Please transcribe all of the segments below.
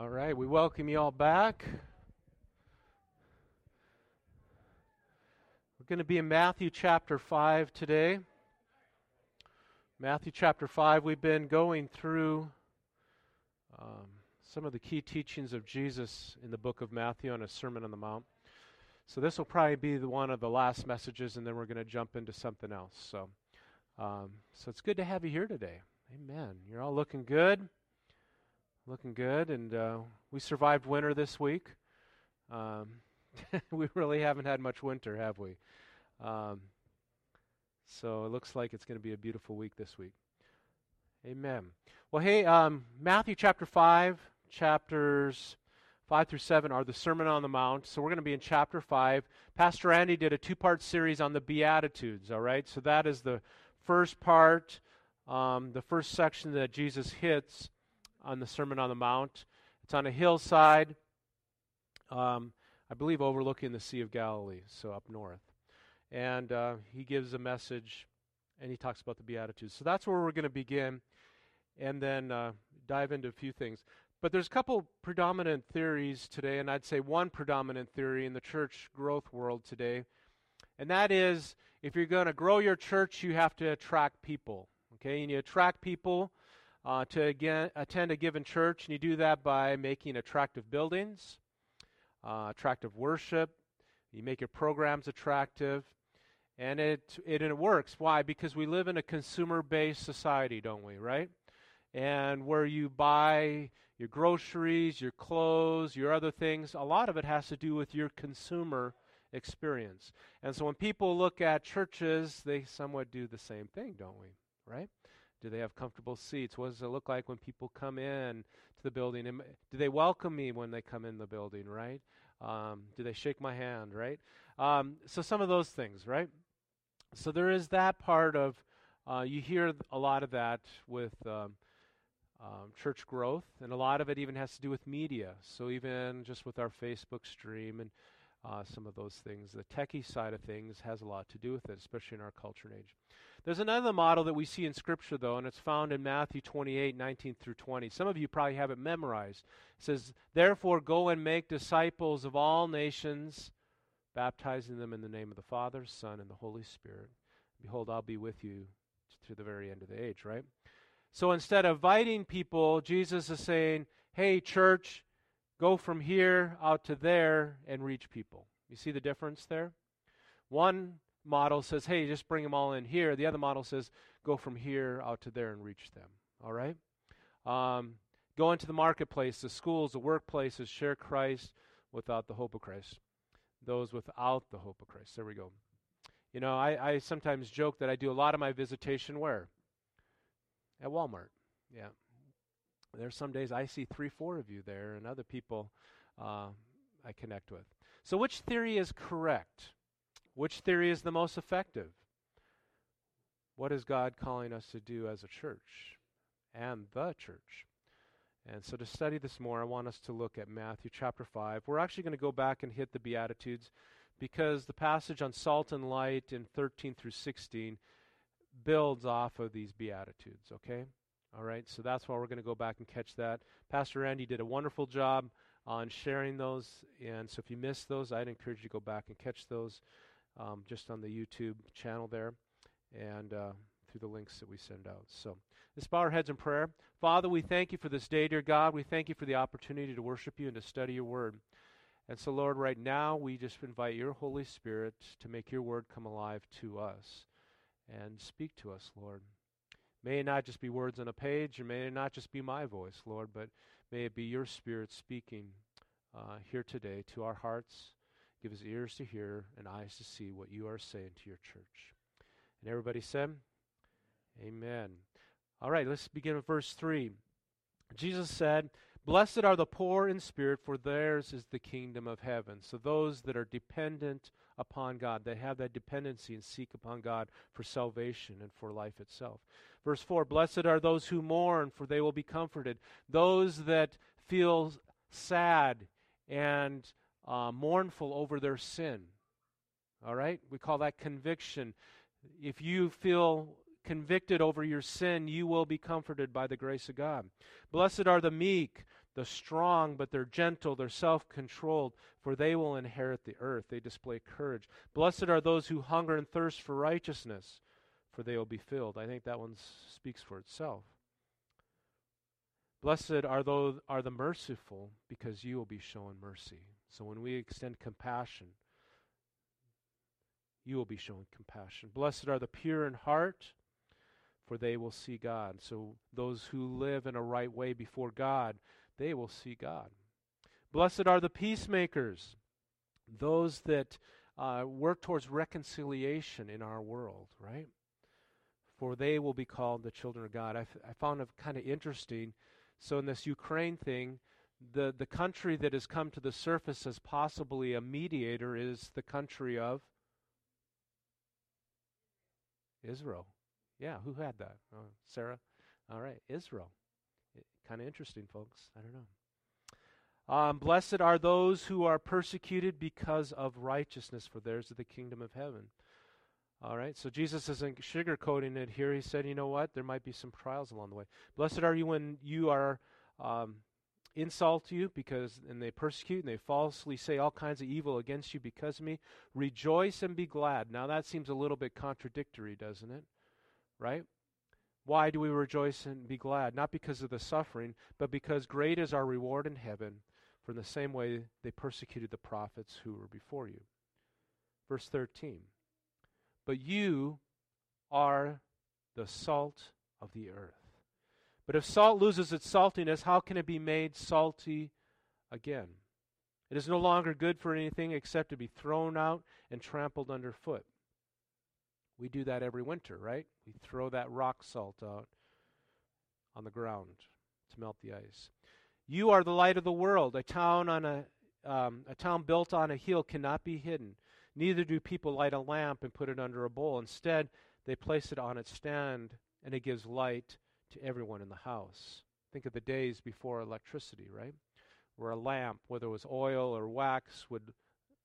All right, we welcome you all back. We're going to be in Matthew chapter 5 today. Matthew chapter 5, we've been going through um, some of the key teachings of Jesus in the book of Matthew on a Sermon on the Mount. So this will probably be the one of the last messages, and then we're going to jump into something else. So, um, so it's good to have you here today. Amen. You're all looking good looking good, and uh, we survived winter this week. Um, we really haven't had much winter, have we? Um, so it looks like it's going to be a beautiful week this week. Amen. Well, hey, um, Matthew chapter 5, chapters 5 through 7 are the Sermon on the Mount. So we're going to be in chapter 5. Pastor Andy did a two part series on the Beatitudes, all right? So that is the first part, um, the first section that Jesus hits on the Sermon on the Mount. It's on a hillside, um, I believe overlooking the Sea of Galilee, so up north. And uh, he gives a message and he talks about the Beatitudes. So that's where we're going to begin and then uh, dive into a few things. But there's a couple predominant theories today, and I'd say one predominant theory in the church growth world today, and that is if you're going to grow your church, you have to attract people. Okay, and you attract people uh, to again, attend a given church, and you do that by making attractive buildings, uh, attractive worship. You make your programs attractive, and it, it it works. Why? Because we live in a consumer-based society, don't we? Right? And where you buy your groceries, your clothes, your other things, a lot of it has to do with your consumer experience. And so when people look at churches, they somewhat do the same thing, don't we? Right? Do they have comfortable seats? What does it look like when people come in to the building? Do they welcome me when they come in the building, right? Um, do they shake my hand, right? Um, so some of those things, right? So there is that part of, uh, you hear a lot of that with um, um, church growth, and a lot of it even has to do with media. So even just with our Facebook stream and uh, some of those things, the techie side of things has a lot to do with it, especially in our culture and age. There's another model that we see in Scripture, though, and it's found in Matthew 28 19 through 20. Some of you probably have it memorized. It says, Therefore, go and make disciples of all nations, baptizing them in the name of the Father, Son, and the Holy Spirit. Behold, I'll be with you to the very end of the age, right? So instead of inviting people, Jesus is saying, Hey, church, go from here out to there and reach people. You see the difference there? One model says, hey, just bring them all in here. The other model says, go from here out to there and reach them. All right? Um, go into the marketplace, the schools, the workplaces, share Christ without the hope of Christ. Those without the hope of Christ. There we go. You know, I, I sometimes joke that I do a lot of my visitation where? At Walmart. Yeah. There's some days I see three, four of you there, and other people uh, I connect with. So, which theory is correct? Which theory is the most effective? What is God calling us to do as a church and the church? And so, to study this more, I want us to look at Matthew chapter 5. We're actually going to go back and hit the Beatitudes because the passage on salt and light in 13 through 16 builds off of these Beatitudes, okay? All right, so that's why we're going to go back and catch that. Pastor Andy did a wonderful job on sharing those, and so if you missed those, I'd encourage you to go back and catch those um, just on the YouTube channel there and uh, through the links that we send out. So let's bow our heads in prayer. Father, we thank you for this day, dear God. We thank you for the opportunity to worship you and to study your word. And so, Lord, right now we just invite your Holy Spirit to make your word come alive to us and speak to us, Lord. May it not just be words on a page, and may it not just be my voice, Lord, but may it be your Spirit speaking uh, here today to our hearts Give us ears to hear and eyes to see what you are saying to your church. And everybody said, Amen. All right, let's begin with verse 3. Jesus said, Blessed are the poor in spirit, for theirs is the kingdom of heaven. So those that are dependent upon God, they have that dependency and seek upon God for salvation and for life itself. Verse 4 Blessed are those who mourn, for they will be comforted. Those that feel sad and uh, mournful over their sin. All right? We call that conviction. If you feel convicted over your sin, you will be comforted by the grace of God. Blessed are the meek, the strong, but they're gentle, they're self controlled, for they will inherit the earth. They display courage. Blessed are those who hunger and thirst for righteousness, for they will be filled. I think that one speaks for itself. Blessed are those are the merciful, because you will be shown mercy. So when we extend compassion, you will be shown compassion. Blessed are the pure in heart, for they will see God. So those who live in a right way before God, they will see God. Blessed are the peacemakers, those that uh, work towards reconciliation in our world, right? For they will be called the children of God. I, f- I found it kind of interesting. So, in this Ukraine thing, the, the country that has come to the surface as possibly a mediator is the country of Israel. Yeah, who had that? Oh, Sarah? All right, Israel. Kind of interesting, folks. I don't know. Um, Blessed are those who are persecuted because of righteousness, for theirs is the kingdom of heaven. All right, so Jesus isn't sugarcoating it here. He said, you know what? There might be some trials along the way. Blessed are you when you are um, insult you because and they persecute and they falsely say all kinds of evil against you because of me. Rejoice and be glad. Now that seems a little bit contradictory, doesn't it? Right? Why do we rejoice and be glad? Not because of the suffering, but because great is our reward in heaven, for in the same way they persecuted the prophets who were before you. Verse 13. But you are the salt of the earth. But if salt loses its saltiness, how can it be made salty again? It is no longer good for anything except to be thrown out and trampled underfoot. We do that every winter, right? We throw that rock salt out on the ground to melt the ice. You are the light of the world. A town on a um, a town built on a hill cannot be hidden. Neither do people light a lamp and put it under a bowl. Instead, they place it on its stand, and it gives light to everyone in the house. Think of the days before electricity, right? Where a lamp, whether it was oil or wax, would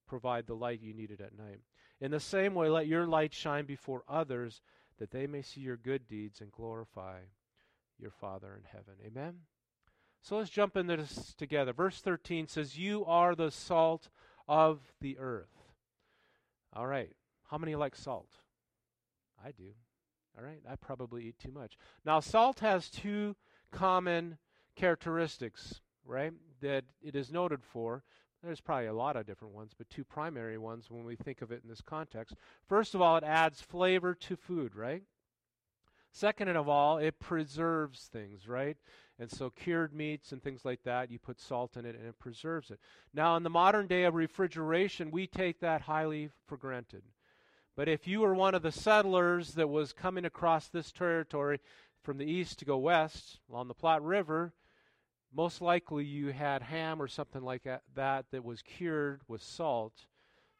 provide the light you needed at night. In the same way, let your light shine before others that they may see your good deeds and glorify your Father in heaven. Amen? So let's jump into this together. Verse 13 says, You are the salt of the earth. All right. How many like salt? I do. All right. I probably eat too much. Now, salt has two common characteristics, right, that it is noted for. There's probably a lot of different ones, but two primary ones when we think of it in this context. First of all, it adds flavor to food, right? Second of all, it preserves things, right? And so cured meats and things like that, you put salt in it and it preserves it. Now, in the modern day of refrigeration, we take that highly for granted. But if you were one of the settlers that was coming across this territory from the east to go west along the Platte River, most likely you had ham or something like that that was cured with salt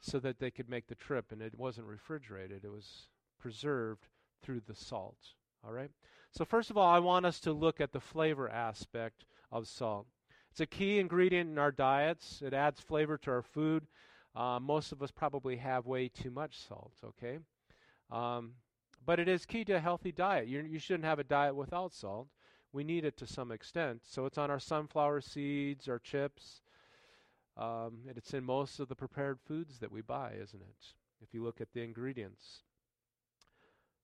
so that they could make the trip and it wasn't refrigerated. It was preserved through the salt all right? So first of all i want us to look at the flavor aspect of salt. It's a key ingredient in our diets. It adds flavor to our food uh, most of us probably have way too much salt okay um, but it is key to a healthy diet you, you shouldn't have a diet without salt we need it to some extent. So it's on our sunflower seeds, our chips, um, and it's in most of the prepared foods that we buy, isn't it? If you look at the ingredients.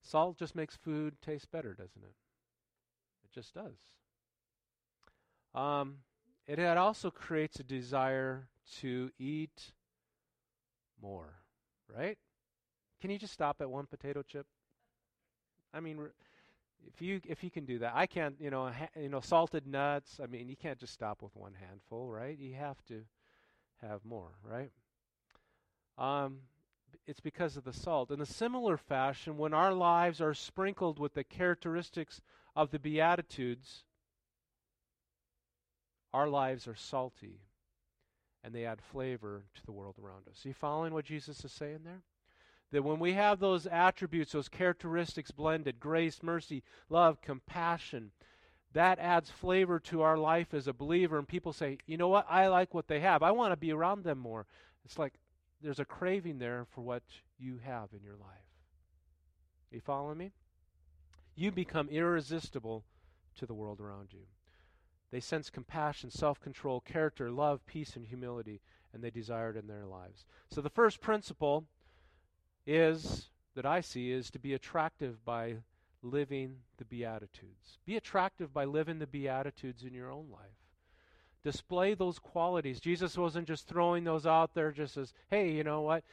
Salt just makes food taste better, doesn't it? It just does. Um, it also creates a desire to eat more, right? Can you just stop at one potato chip? I mean, if you if you can do that, I can't. You know, ha, you know, salted nuts. I mean, you can't just stop with one handful, right? You have to have more, right? Um, it's because of the salt. In a similar fashion, when our lives are sprinkled with the characteristics of the Beatitudes, our lives are salty and they add flavor to the world around us. Are you following what Jesus is saying there? That when we have those attributes, those characteristics blended grace, mercy, love, compassion that adds flavor to our life as a believer. And people say, you know what? I like what they have. I want to be around them more. It's like there's a craving there for what you have in your life. You following me? You become irresistible to the world around you. They sense compassion, self control, character, love, peace, and humility, and they desire it in their lives. So the first principle is that I see is to be attractive by living the Beatitudes. Be attractive by living the Beatitudes in your own life. Display those qualities. Jesus wasn't just throwing those out there just as, hey, you know what?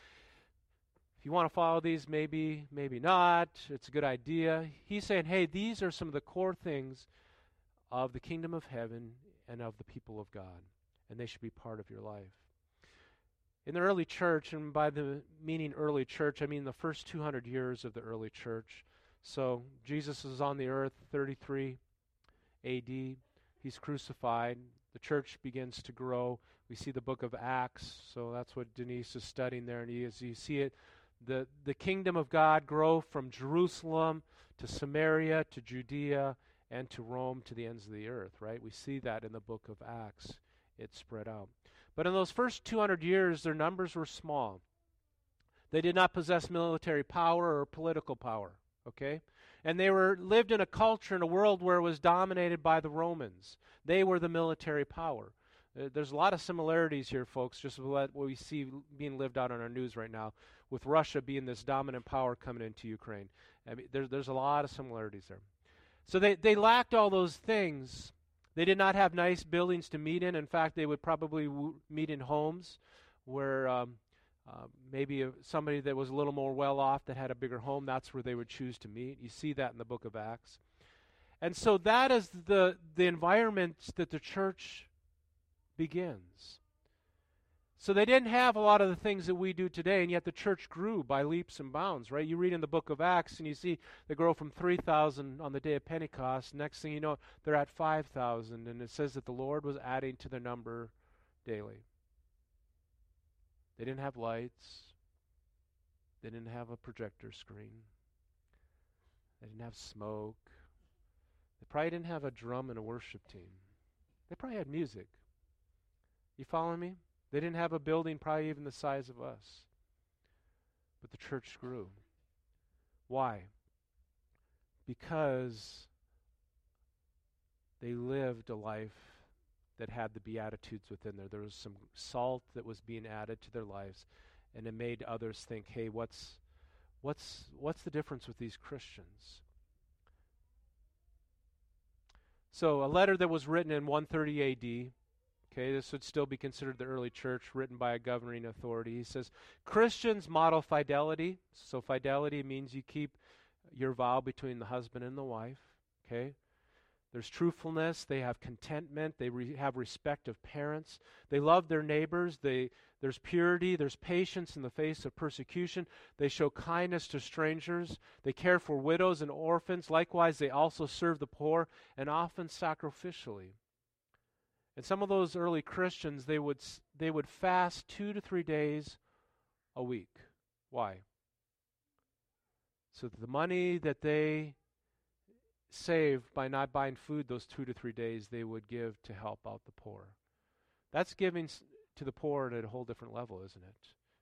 If you want to follow these, maybe, maybe not. It's a good idea. He's saying, hey, these are some of the core things of the kingdom of heaven and of the people of God, and they should be part of your life. In the early church, and by the meaning early church, I mean the first 200 years of the early church. So Jesus is on the earth 33 AD. He's crucified. The church begins to grow. We see the book of Acts, so that's what Denise is studying there. And as you see it, the, the kingdom of God grow from Jerusalem to Samaria to Judea and to Rome to the ends of the earth, right? We see that in the book of Acts. It spread out. But in those first 200 years, their numbers were small. They did not possess military power or political power, okay? And they were lived in a culture in a world where it was dominated by the Romans. They were the military power. Uh, there's a lot of similarities here, folks, just what we see being lived out on our news right now, with Russia being this dominant power coming into Ukraine. I mean, there's, there's a lot of similarities there. So they, they lacked all those things. They did not have nice buildings to meet in. In fact, they would probably w- meet in homes where um, uh, maybe a, somebody that was a little more well off that had a bigger home, that's where they would choose to meet. You see that in the book of Acts. And so that is the, the environment that the church begins. So they didn't have a lot of the things that we do today, and yet the church grew by leaps and bounds, right? You read in the book of Acts, and you see they grow from 3,000 on the day of Pentecost. Next thing you know, they're at 5,000, and it says that the Lord was adding to their number daily. They didn't have lights, they didn't have a projector screen, they didn't have smoke, they probably didn't have a drum and a worship team. They probably had music. You following me? They didn't have a building probably even the size of us. But the church grew. Why? Because they lived a life that had the Beatitudes within there. There was some salt that was being added to their lives, and it made others think, hey, what's, what's, what's the difference with these Christians? So, a letter that was written in 130 AD Okay, this would still be considered the early church, written by a governing authority. He says Christians model fidelity. So, fidelity means you keep your vow between the husband and the wife. Okay, there's truthfulness. They have contentment. They re- have respect of parents. They love their neighbors. They, there's purity. There's patience in the face of persecution. They show kindness to strangers. They care for widows and orphans. Likewise, they also serve the poor and often sacrificially. And some of those early Christians, they would, they would fast two to three days a week. Why? So the money that they saved by not buying food those two to three days, they would give to help out the poor. That's giving to the poor at a whole different level, isn't it?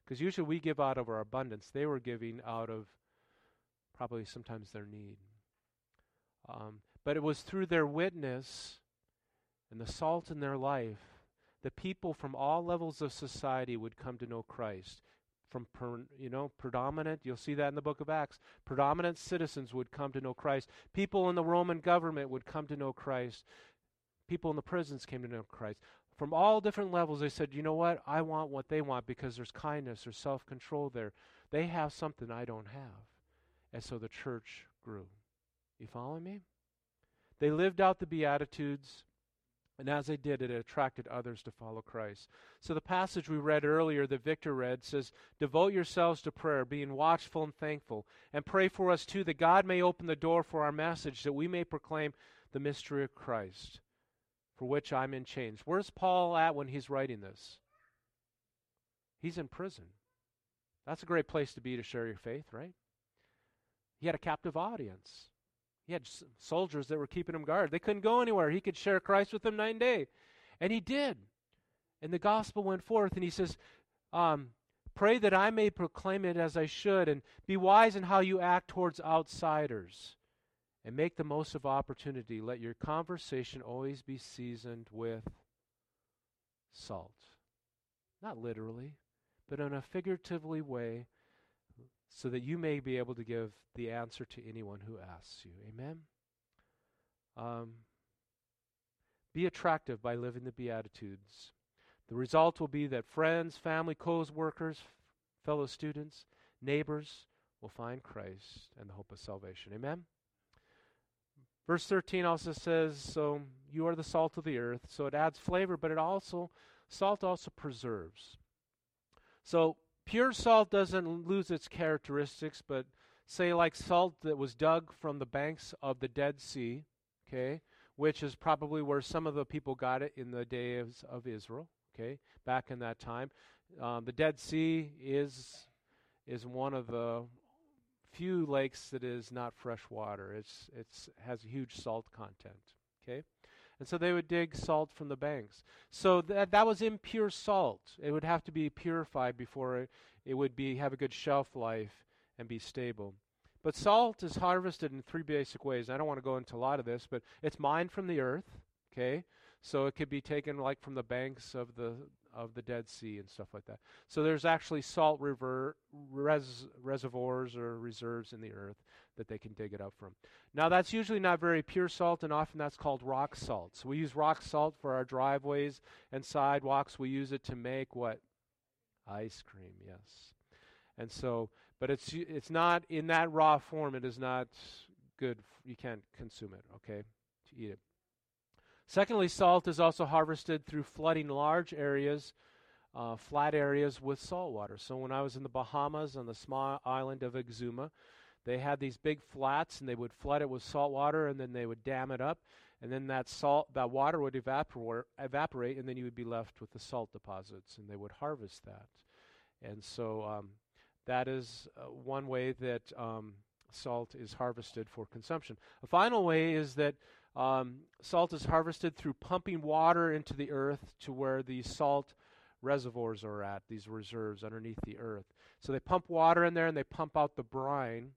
Because usually we give out of our abundance. They were giving out of probably sometimes their need. Um, but it was through their witness and the salt in their life, the people from all levels of society would come to know Christ. From per, you know predominant, you'll see that in the book of Acts. Predominant citizens would come to know Christ. People in the Roman government would come to know Christ. People in the prisons came to know Christ. From all different levels, they said, "You know what? I want what they want because there's kindness, there's self-control there. They have something I don't have." And so the church grew. You following me? They lived out the beatitudes and as they did, it attracted others to follow Christ. So the passage we read earlier that Victor read says, Devote yourselves to prayer, being watchful and thankful, and pray for us too, that God may open the door for our message, that we may proclaim the mystery of Christ, for which I'm in chains. Where's Paul at when he's writing this? He's in prison. That's a great place to be to share your faith, right? He had a captive audience. He had soldiers that were keeping him guard. They couldn't go anywhere. He could share Christ with them night and day. And he did. And the gospel went forth, and he says, um, Pray that I may proclaim it as I should, and be wise in how you act towards outsiders, and make the most of opportunity. Let your conversation always be seasoned with salt. Not literally, but in a figuratively way, so that you may be able to give the answer to anyone who asks you. Amen? Um, be attractive by living the Beatitudes. The result will be that friends, family, co workers, fellow students, neighbors will find Christ and the hope of salvation. Amen? Verse 13 also says, So you are the salt of the earth. So it adds flavor, but it also, salt also preserves. So pure salt doesn't lose its characteristics, but say like salt that was dug from the banks of the Dead Sea, okay, which is probably where some of the people got it in the days of Israel, okay, back in that time. Um, the Dead Sea is is one of the few lakes that is not fresh water. It's it's has a huge salt content. Okay, and so they would dig salt from the banks. So that that was impure salt. It would have to be purified before it, it would be have a good shelf life and be stable. But salt is harvested in three basic ways. I don't want to go into a lot of this, but it's mined from the earth. Okay, so it could be taken like from the banks of the of the Dead Sea and stuff like that. So there's actually salt river res, reservoirs or reserves in the earth that they can dig it up from. Now that's usually not very pure salt, and often that's called rock salt. So we use rock salt for our driveways and sidewalks. We use it to make what ice cream. Yes, and so, but it's it's not in that raw form. It is not good. You can't consume it. Okay, to eat it. Secondly, salt is also harvested through flooding large areas, uh, flat areas with salt water. So when I was in the Bahamas on the small island of Exuma, they had these big flats and they would flood it with salt water and then they would dam it up and then that salt that water would evaporate evaporate and then you would be left with the salt deposits and they would harvest that and so um, that is uh, one way that um, salt is harvested for consumption a final way is that um, salt is harvested through pumping water into the earth to where the salt reservoirs are at, these reserves underneath the earth. So they pump water in there and they pump out the brine.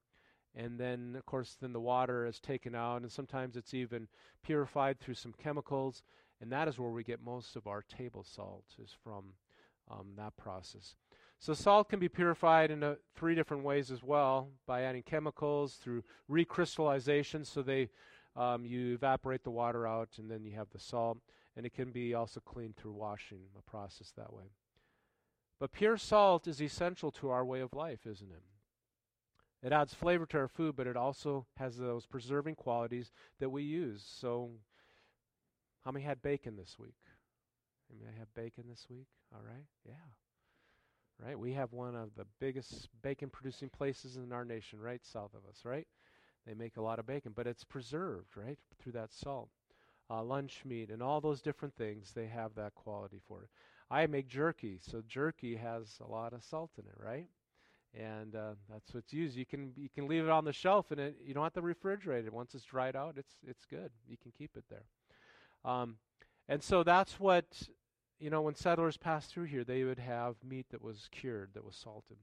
And then, of course, then the water is taken out, and sometimes it's even purified through some chemicals. And that is where we get most of our table salt, is from um, that process. So salt can be purified in a, three different ways as well by adding chemicals through recrystallization, so they um, you evaporate the water out, and then you have the salt, and it can be also cleaned through washing, a process that way. But pure salt is essential to our way of life, isn't it? It adds flavor to our food, but it also has those preserving qualities that we use. So, how many had bacon this week? How many have bacon this week? All right, yeah. Right, we have one of the biggest bacon producing places in our nation, right south of us, right? They make a lot of bacon, but it's preserved, right, through that salt. Uh, lunch meat and all those different things, they have that quality for it. I make jerky, so jerky has a lot of salt in it, right? And uh, that's what's used. You can you can leave it on the shelf, and it, you don't have to refrigerate it. Once it's dried out, it's it's good. You can keep it there. Um, and so that's what you know. When settlers passed through here, they would have meat that was cured, that was salted.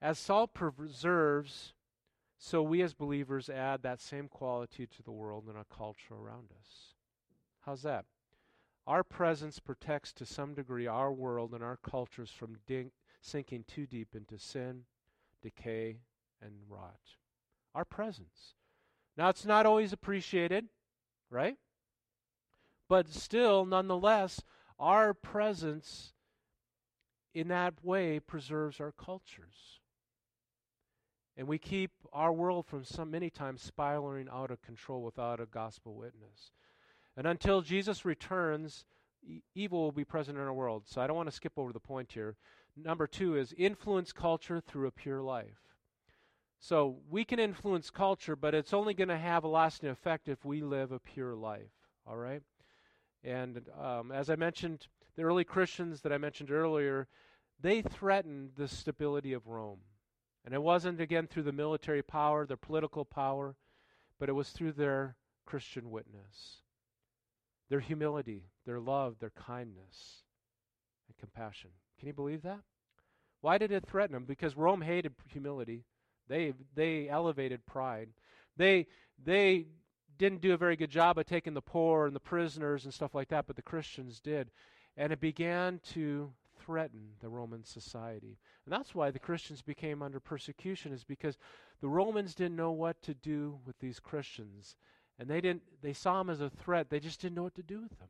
As salt preserves so we as believers add that same quality to the world and our culture around us. How's that? Our presence protects to some degree our world and our cultures from sinking too deep into sin, decay, and rot. Our presence. Now, it's not always appreciated, right? But still, nonetheless, our presence in that way preserves our cultures. And we keep our world from some many times spiraling out of control without a gospel witness. And until Jesus returns, e- evil will be present in our world. So I don't want to skip over the point here. Number two is influence culture through a pure life. So we can influence culture, but it's only going to have a lasting effect if we live a pure life. All right? And um, as I mentioned, the early Christians that I mentioned earlier, they threatened the stability of Rome. And it wasn't, again, through the military power, their political power, but it was through their Christian witness, their humility, their love, their kindness, and compassion. Can you believe that? Why did it threaten them? Because Rome hated humility. They, they elevated pride. They, they didn't do a very good job of taking the poor and the prisoners and stuff like that, but the Christians did. And it began to threaten the Roman society. And that's why the Christians became under persecution, is because the Romans didn't know what to do with these Christians. And they didn't they saw them as a threat. They just didn't know what to do with them.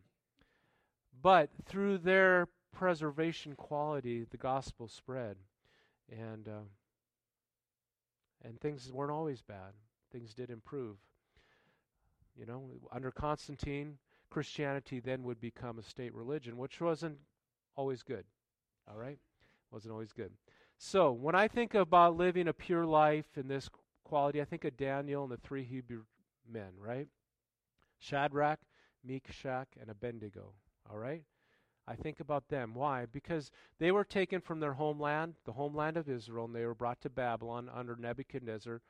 But through their preservation quality, the gospel spread. And uh, and things weren't always bad. Things did improve. You know, under Constantine, Christianity then would become a state religion, which wasn't always good. All right? Wasn't always good. So, when I think about living a pure life in this quality, I think of Daniel and the three Hebrew men, right? Shadrach, Meshach, and Abednego. All right? I think about them. Why? Because they were taken from their homeland, the homeland of Israel, and they were brought to Babylon under Nebuchadnezzar.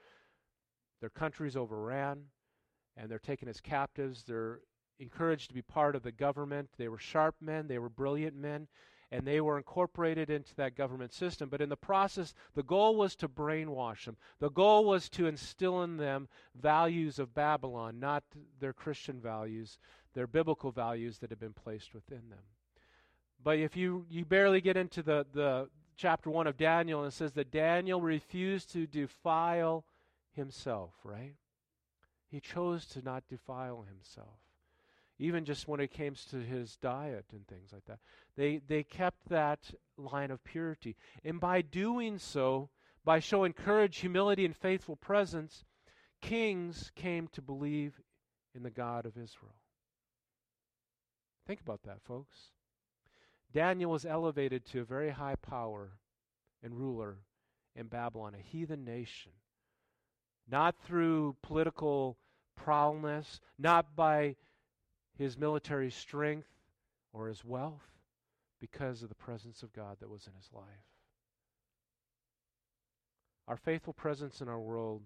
Their countries overran, and they're taken as captives. They're encouraged to be part of the government. They were sharp men, they were brilliant men, and they were incorporated into that government system. But in the process, the goal was to brainwash them. The goal was to instill in them values of Babylon, not their Christian values, their biblical values that had been placed within them. But if you, you barely get into the, the chapter 1 of Daniel, and it says that Daniel refused to defile himself, right? He chose to not defile himself. Even just when it came to his diet and things like that. They, they kept that line of purity. And by doing so, by showing courage, humility, and faithful presence, kings came to believe in the God of Israel. Think about that, folks. Daniel was elevated to a very high power and ruler in Babylon, a heathen nation. Not through political prowess, not by his military strength or his wealth, because of the presence of God that was in his life. Our faithful presence in our world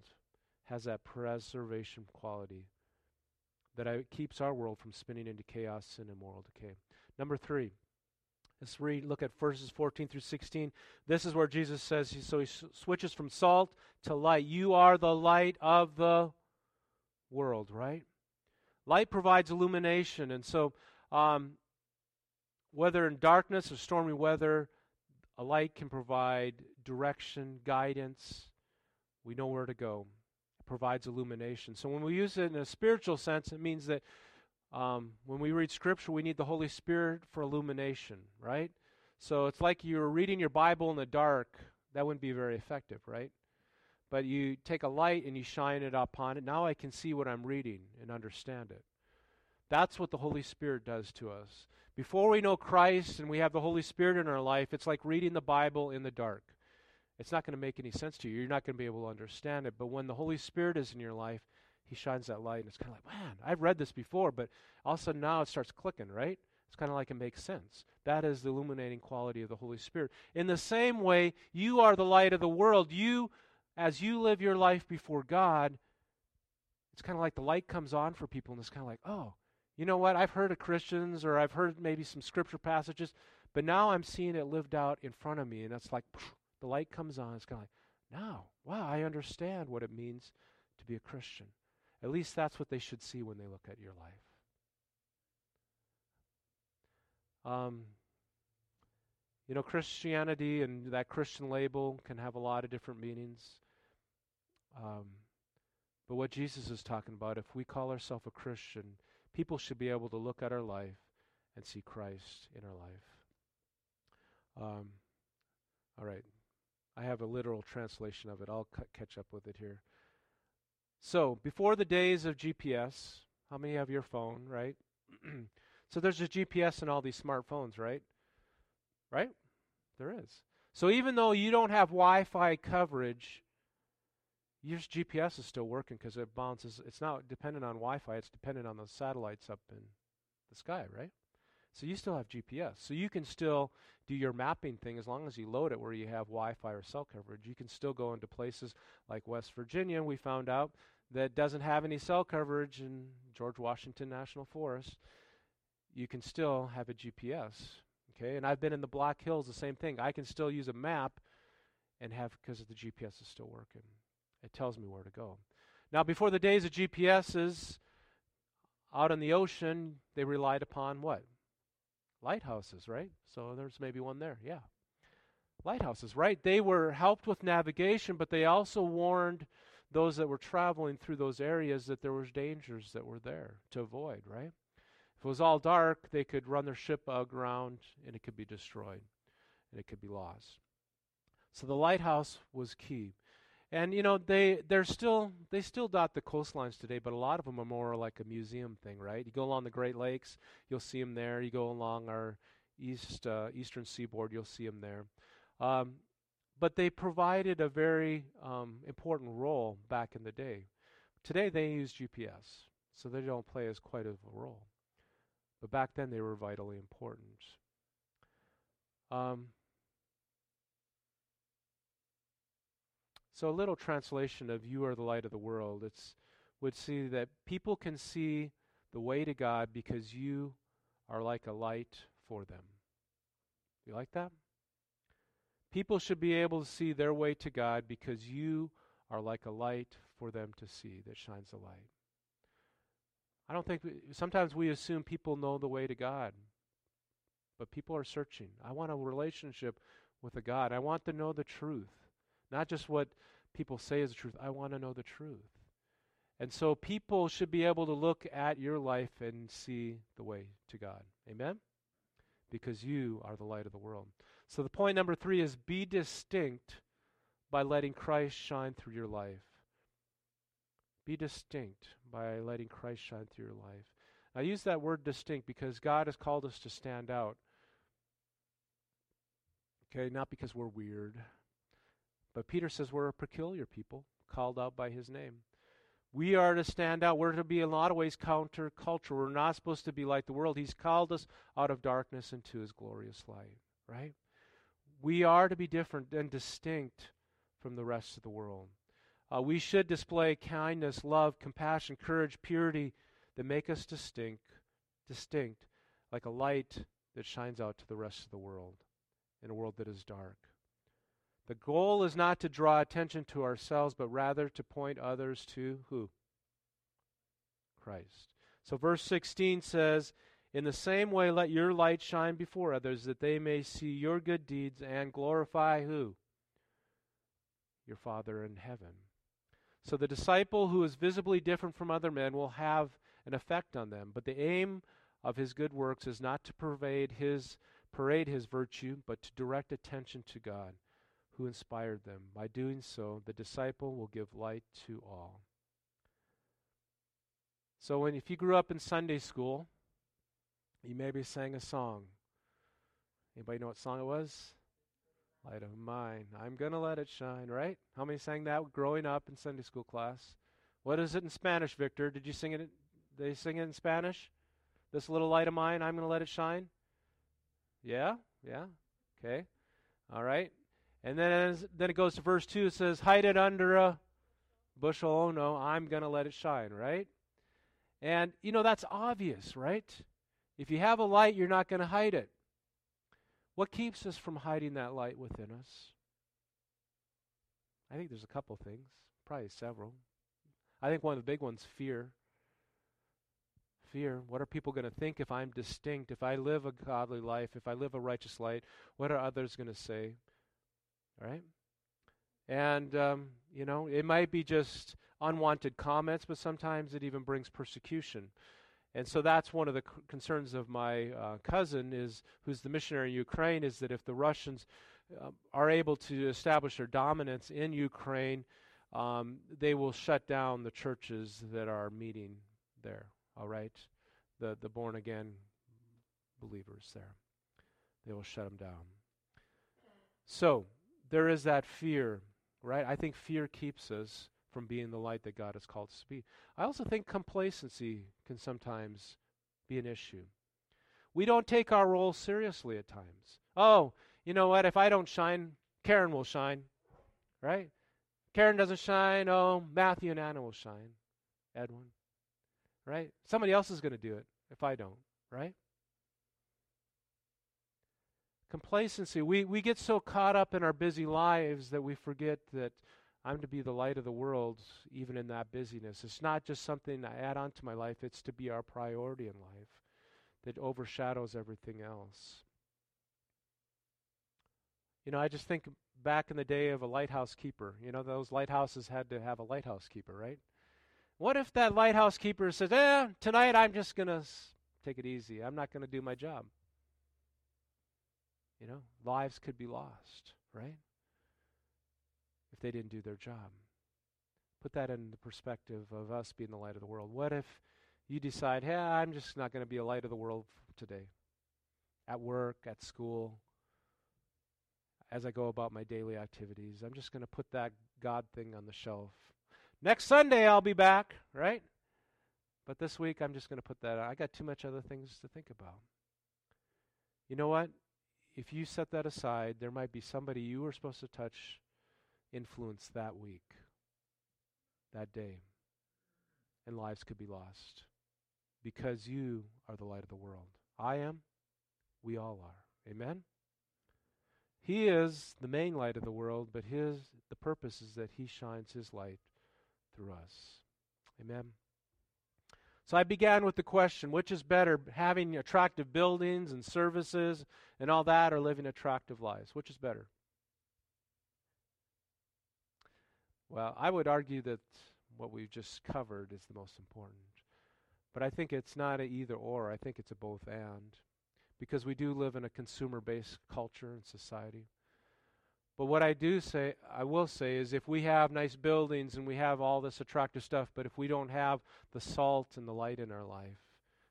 has that preservation quality that keeps our world from spinning into chaos, and moral decay. Number three, Let's read, look at verses 14 through 16. This is where Jesus says, so he switches from salt to light. You are the light of the world, right? Light provides illumination. And so, um, whether in darkness or stormy weather, a light can provide direction, guidance. We know where to go. It provides illumination. So, when we use it in a spiritual sense, it means that um, when we read Scripture, we need the Holy Spirit for illumination, right? So it's like you're reading your Bible in the dark. That wouldn't be very effective, right? But you take a light and you shine it upon it. Now I can see what I'm reading and understand it. That's what the Holy Spirit does to us. Before we know Christ and we have the Holy Spirit in our life, it's like reading the Bible in the dark. It's not going to make any sense to you. You're not going to be able to understand it. But when the Holy Spirit is in your life, he shines that light, and it's kind of like, man, I've read this before, but all of a sudden now it starts clicking, right? It's kind of like it makes sense. That is the illuminating quality of the Holy Spirit. In the same way, you are the light of the world. You, as you live your life before God, it's kind of like the light comes on for people, and it's kind of like, oh, you know what? I've heard of Christians, or I've heard maybe some scripture passages, but now I'm seeing it lived out in front of me, and it's like the light comes on. It's kind of like, now, wow, I understand what it means to be a Christian. At least that's what they should see when they look at your life. Um, you know, Christianity and that Christian label can have a lot of different meanings. Um, but what Jesus is talking about, if we call ourselves a Christian, people should be able to look at our life and see Christ in our life. Um, all right. I have a literal translation of it. I'll c- catch up with it here. So, before the days of GPS, how many have your phone, right? so, there's a GPS in all these smartphones, right? Right? There is. So, even though you don't have Wi Fi coverage, your GPS is still working because it bounces. It's not dependent on Wi Fi, it's dependent on the satellites up in the sky, right? So you still have GPS. So you can still do your mapping thing as long as you load it where you have Wi Fi or cell coverage. You can still go into places like West Virginia. We found out that doesn't have any cell coverage in George Washington National Forest, you can still have a GPS. Okay, and I've been in the Black Hills, the same thing. I can still use a map and have because the GPS is still working. It tells me where to go. Now, before the days of GPSs out in the ocean, they relied upon what? Lighthouses, right? So there's maybe one there, yeah. Lighthouses, right? They were helped with navigation, but they also warned those that were traveling through those areas that there was dangers that were there to avoid, right? If it was all dark, they could run their ship aground and it could be destroyed and it could be lost. So the lighthouse was key. And you know they they're still they still dot the coastlines today, but a lot of them are more like a museum thing, right? You go along the Great Lakes, you'll see them there. You go along our east uh, eastern seaboard, you'll see them there. Um, but they provided a very um, important role back in the day. Today they use GPS, so they don't play as quite of a role. But back then they were vitally important. Um, so a little translation of "You are the light of the world." It's would see that people can see the way to God because you are like a light for them. You like that? People should be able to see their way to God because you are like a light for them to see that shines a light. I don't think, we, sometimes we assume people know the way to God, but people are searching. I want a relationship with a God. I want to know the truth, not just what people say is the truth. I want to know the truth. And so people should be able to look at your life and see the way to God. Amen? Because you are the light of the world. So the point number three is be distinct by letting Christ shine through your life. Be distinct by letting Christ shine through your life. I use that word distinct because God has called us to stand out. Okay, not because we're weird, but Peter says we're a peculiar people, called out by his name. We are to stand out. We're to be, in a lot of ways, countercultural. We're not supposed to be like the world. He's called us out of darkness into his glorious light, right? We are to be different and distinct from the rest of the world. Uh, we should display kindness, love, compassion, courage, purity that make us distinct, distinct, like a light that shines out to the rest of the world in a world that is dark. The goal is not to draw attention to ourselves, but rather to point others to who? Christ. So verse 16 says, in the same way, let your light shine before others, that they may see your good deeds and glorify who? Your Father in heaven. So the disciple who is visibly different from other men will have an effect on them, but the aim of his good works is not to pervade his parade his virtue, but to direct attention to God, who inspired them. By doing so, the disciple will give light to all. So when if you grew up in Sunday school, you maybe sang a song. Anybody know what song it was? Light of mine. I'm to let it shine, right? How many sang that growing up in Sunday school class? What is it in Spanish, Victor? Did you sing it? They sing it in Spanish? This little light of mine, I'm to let it shine? Yeah? Yeah? Okay. All right. And then then it goes to verse 2. It says, Hide it under a bushel. Oh no, I'm going to let it shine, right? And, you know, that's obvious, right? If you have a light, you're not going to hide it. What keeps us from hiding that light within us? I think there's a couple things, probably several. I think one of the big ones fear. Fear. What are people going to think if I'm distinct? If I live a godly life, if I live a righteous life, what are others going to say? All right? And, um, you know, it might be just unwanted comments, but sometimes it even brings persecution. And so that's one of the c- concerns of my uh, cousin, is who's the missionary in Ukraine, is that if the Russians uh, are able to establish their dominance in Ukraine, um, they will shut down the churches that are meeting there. All right, the the born again believers there, they will shut them down. So there is that fear, right? I think fear keeps us from being the light that God has called us to be. I also think complacency can sometimes be an issue. We don't take our role seriously at times. Oh, you know what? If I don't shine, Karen will shine, right? Karen doesn't shine. Oh, Matthew and Anna will shine. Edwin, right? Somebody else is going to do it if I don't, right? Complacency. We, we get so caught up in our busy lives that we forget that I'm to be the light of the world even in that busyness. It's not just something I add on to my life, it's to be our priority in life that overshadows everything else. You know, I just think back in the day of a lighthouse keeper. You know, those lighthouses had to have a lighthouse keeper, right? What if that lighthouse keeper says, eh, tonight I'm just going to take it easy. I'm not going to do my job. You know, lives could be lost, right? If they didn't do their job. Put that in the perspective of us being the light of the world. What if you decide, hey, I'm just not going to be a light of the world today? At work, at school, as I go about my daily activities. I'm just going to put that God thing on the shelf. Next Sunday, I'll be back, right? But this week, I'm just going to put that I got too much other things to think about. You know what? If you set that aside, there might be somebody you were supposed to touch, influence that week, that day, and lives could be lost because you are the light of the world. I am. We all are. Amen? He is the main light of the world, but his the purpose is that he shines his light through us. Amen. So I began with the question, which is better, having attractive buildings and services and all that or living attractive lives? Which is better? Well, I would argue that what we've just covered is the most important. But I think it's not a either or, I think it's a both and because we do live in a consumer based culture and society. But what I do say, I will say, is if we have nice buildings and we have all this attractive stuff, but if we don't have the salt and the light in our life,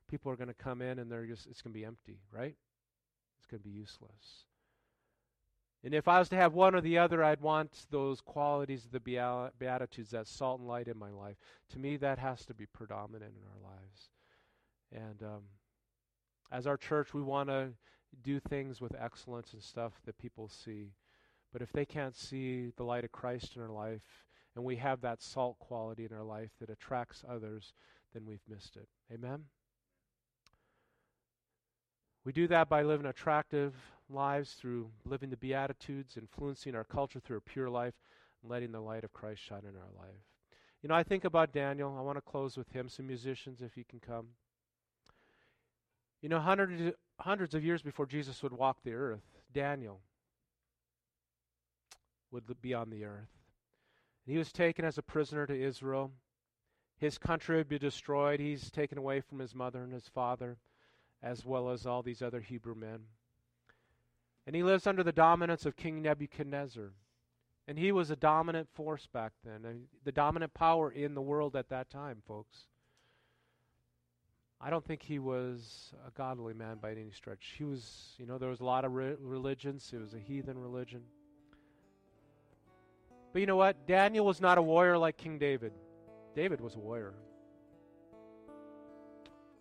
people are going to come in and they're just, it's going to be empty, right? It's going to be useless. And if I was to have one or the other, I'd want those qualities of the Beatitudes, that salt and light in my life. To me, that has to be predominant in our lives. And um, as our church, we want to do things with excellence and stuff that people see. But if they can't see the light of Christ in our life, and we have that salt quality in our life that attracts others, then we've missed it. Amen? We do that by living attractive lives through living the Beatitudes, influencing our culture through a pure life, and letting the light of Christ shine in our life. You know, I think about Daniel. I want to close with him. Some musicians, if you can come. You know, hundreds, hundreds of years before Jesus would walk the earth, Daniel would be on the earth. And He was taken as a prisoner to Israel. His country would be destroyed. He's taken away from his mother and his father, as well as all these other Hebrew men. And he lives under the dominance of King Nebuchadnezzar. And he was a dominant force back then, the dominant power in the world at that time, folks. I don't think he was a godly man by any stretch. He was, you know, there was a lot of re- religions. It was a heathen religion. But you know what? Daniel was not a warrior like King David. David was a warrior.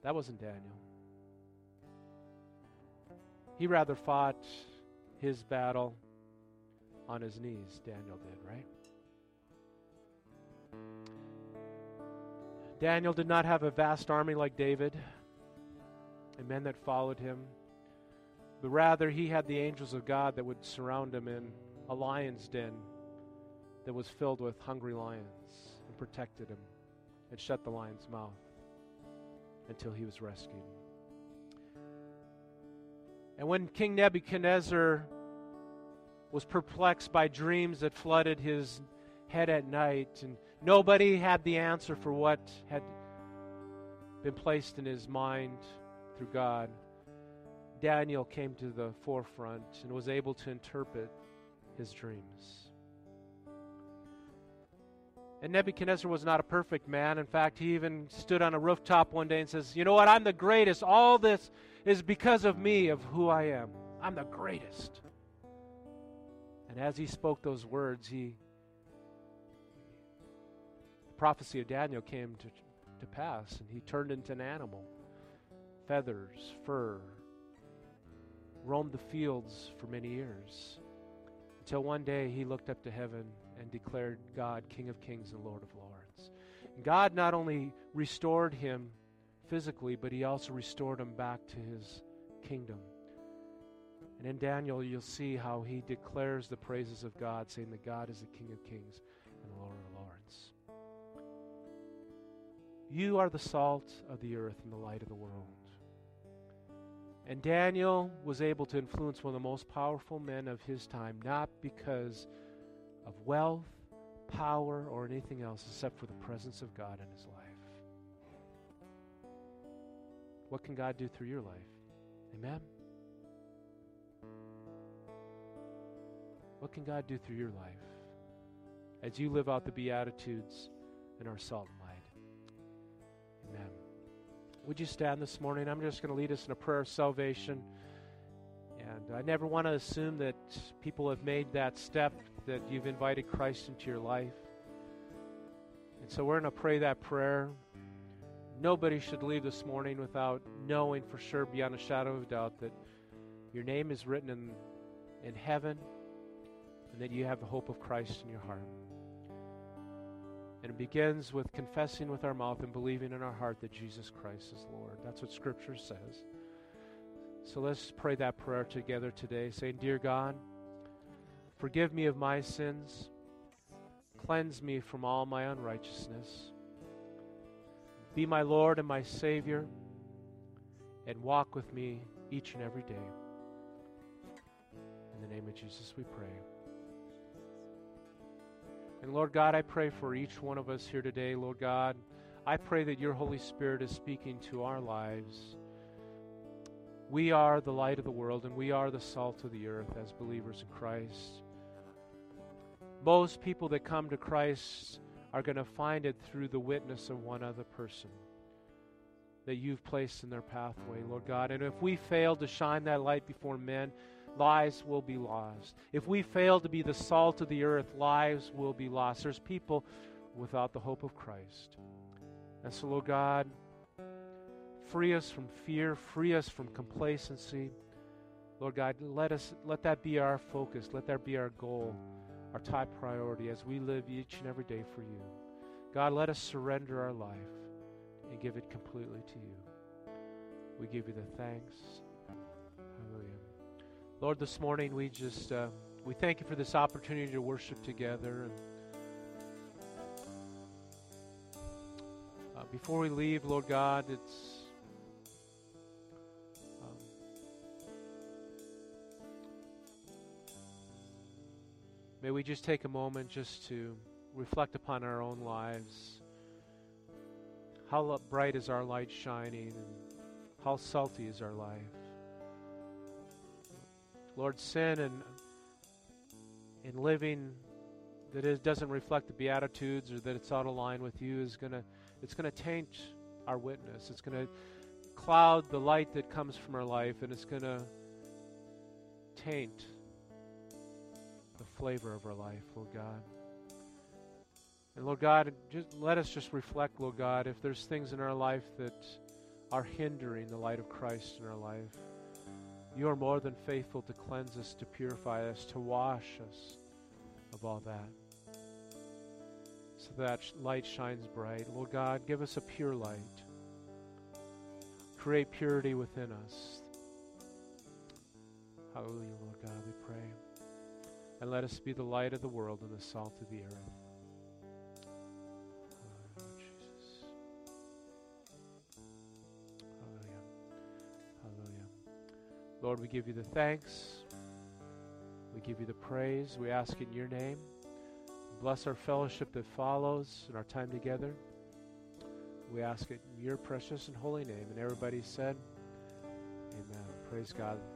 That wasn't Daniel. He rather fought his battle on his knees, Daniel did, right? Daniel did not have a vast army like David and men that followed him, but rather he had the angels of God that would surround him in a lion's den that was filled with hungry lions and protected him and shut the lion's mouth until he was rescued. And when King Nebuchadnezzar was perplexed by dreams that flooded his head at night and Nobody had the answer for what had been placed in his mind through God. Daniel came to the forefront and was able to interpret his dreams. And Nebuchadnezzar was not a perfect man. In fact, he even stood on a rooftop one day and says, You know what? I'm the greatest. All this is because of me, of who I am. I'm the greatest. And as he spoke those words, he the prophecy of Daniel came to, to pass, and he turned into an animal feathers, fur, roamed the fields for many years until one day he looked up to heaven and declared God King of Kings and Lord of Lords. And God not only restored him physically, but he also restored him back to his kingdom. And in Daniel, you'll see how he declares the praises of God, saying that God is the King of Kings and Lord of Lords. You are the salt of the earth and the light of the world. And Daniel was able to influence one of the most powerful men of his time, not because of wealth, power, or anything else, except for the presence of God in his life. What can God do through your life? Amen? What can God do through your life as you live out the Beatitudes and our salt and light? Amen. Would you stand this morning? I'm just going to lead us in a prayer of salvation. And I never want to assume that people have made that step, that you've invited Christ into your life. And so we're going to pray that prayer. Nobody should leave this morning without knowing for sure, beyond a shadow of doubt, that your name is written in, in heaven and that you have the hope of Christ in your heart. And it begins with confessing with our mouth and believing in our heart that Jesus Christ is Lord. That's what Scripture says. So let's pray that prayer together today, saying, Dear God, forgive me of my sins, cleanse me from all my unrighteousness, be my Lord and my Savior, and walk with me each and every day. In the name of Jesus, we pray. And Lord God, I pray for each one of us here today, Lord God. I pray that your Holy Spirit is speaking to our lives. We are the light of the world and we are the salt of the earth as believers in Christ. Most people that come to Christ are going to find it through the witness of one other person that you've placed in their pathway, Lord God. And if we fail to shine that light before men, lives will be lost. If we fail to be the salt of the earth, lives will be lost. There's people without the hope of Christ. And so, Lord God, free us from fear, free us from complacency. Lord God, let us let that be our focus. Let that be our goal, our top priority as we live each and every day for you. God, let us surrender our life and give it completely to you. We give you the thanks Lord, this morning we just uh, we thank you for this opportunity to worship together. And uh, before we leave, Lord God, it's may we just take a moment just to reflect upon our own lives. How bright is our light shining, and how salty is our life. Lord, sin and in living that it doesn't reflect the beatitudes or that it's out of line with you is to it's to taint our witness. It's to cloud the light that comes from our life and it's to taint flavor of our life, Lord God. And Lord God, just let us just reflect, Lord God, if there's things in our life that are hindering the light of Christ in our life. You are more than faithful to cleanse us, to purify us, to wash us of all that. So that light shines bright. Lord God, give us a pure light. Create purity within us. Hallelujah, Lord God, we pray. And let us be the light of the world and the salt of the earth. Oh, Lord, we give you the thanks. We give you the praise. We ask in your name. Bless our fellowship that follows and our time together. We ask it in your precious and holy name. And everybody said, Amen. Praise God.